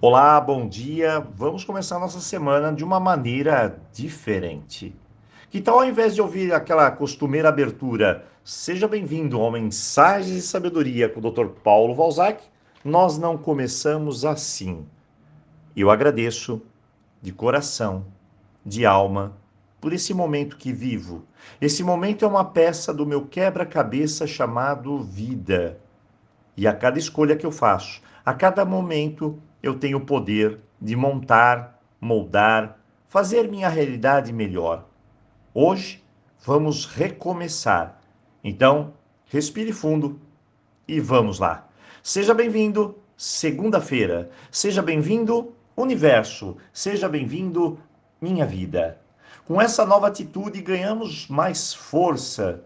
Olá, bom dia. Vamos começar nossa semana de uma maneira diferente. Que tal, ao invés de ouvir aquela costumeira abertura, seja bem-vindo ao Mensagens de Sabedoria com o Dr. Paulo Valzac, nós não começamos assim. Eu agradeço de coração, de alma, por esse momento que vivo. Esse momento é uma peça do meu quebra-cabeça chamado vida. E a cada escolha que eu faço, a cada momento, eu tenho o poder de montar, moldar, fazer minha realidade melhor. Hoje vamos recomeçar. Então, respire fundo e vamos lá. Seja bem-vindo, segunda-feira. Seja bem-vindo, universo. Seja bem-vindo, minha vida. Com essa nova atitude, ganhamos mais força,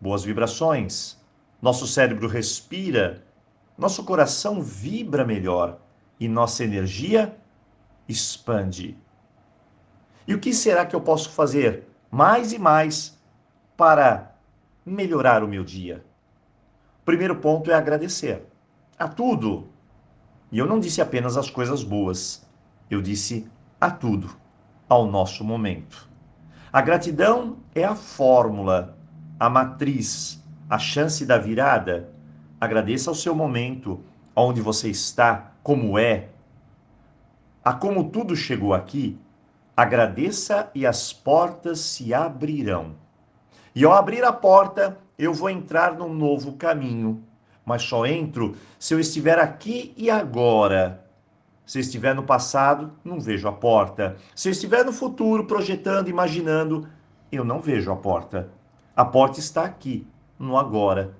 boas vibrações. Nosso cérebro respira, nosso coração vibra melhor e nossa energia expande. E o que será que eu posso fazer mais e mais para melhorar o meu dia? O primeiro ponto é agradecer a tudo. E eu não disse apenas as coisas boas, eu disse a tudo, ao nosso momento. A gratidão é a fórmula, a matriz, a chance da virada. Agradeça ao seu momento, onde você está, como é, a como tudo chegou aqui, agradeça e as portas se abrirão. E ao abrir a porta, eu vou entrar num novo caminho, mas só entro se eu estiver aqui e agora. Se estiver no passado, não vejo a porta. Se estiver no futuro, projetando, imaginando, eu não vejo a porta. A porta está aqui, no agora.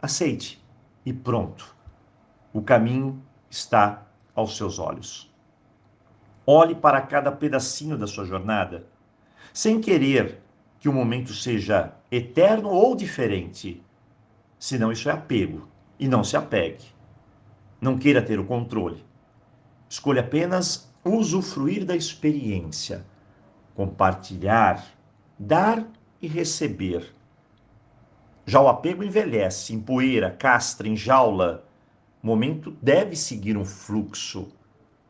Aceite e pronto. O caminho está aos seus olhos. Olhe para cada pedacinho da sua jornada, sem querer que o momento seja eterno ou diferente. Senão isso é apego e não se apegue. Não queira ter o controle. Escolha apenas usufruir da experiência, compartilhar, dar e receber. Já o apego envelhece, empoeira, castra, enjaula, o momento deve seguir um fluxo.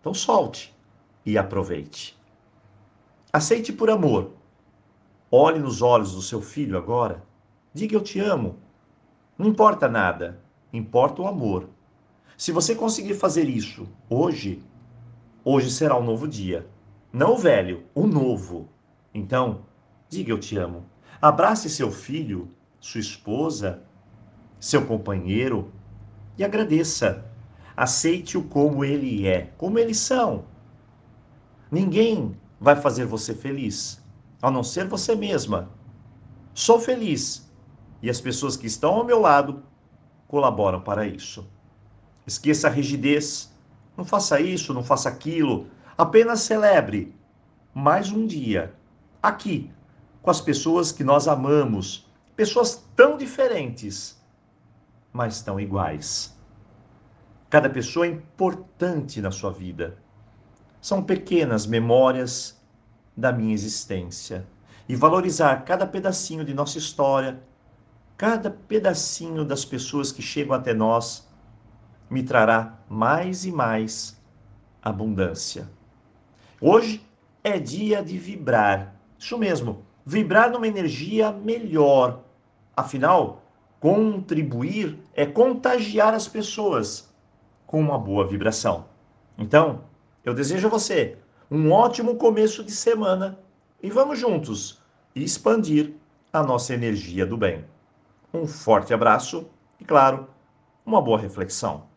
Então solte e aproveite. Aceite por amor. Olhe nos olhos do seu filho agora. Diga eu te amo. Não importa nada, importa o amor. Se você conseguir fazer isso hoje, hoje será um novo dia. Não o velho, o novo. Então, diga eu te amo. Abrace seu filho, sua esposa, seu companheiro, e agradeça. Aceite-o como ele é, como eles são. Ninguém vai fazer você feliz, a não ser você mesma. Sou feliz e as pessoas que estão ao meu lado colaboram para isso. Esqueça a rigidez. Não faça isso, não faça aquilo. Apenas celebre mais um dia aqui com as pessoas que nós amamos, pessoas tão diferentes mas estão iguais. Cada pessoa é importante na sua vida. São pequenas memórias da minha existência. E valorizar cada pedacinho de nossa história, cada pedacinho das pessoas que chegam até nós, me trará mais e mais abundância. Hoje é dia de vibrar. Isso mesmo, vibrar numa energia melhor. Afinal, Contribuir é contagiar as pessoas com uma boa vibração. Então, eu desejo a você um ótimo começo de semana e vamos juntos expandir a nossa energia do bem. Um forte abraço e, claro, uma boa reflexão.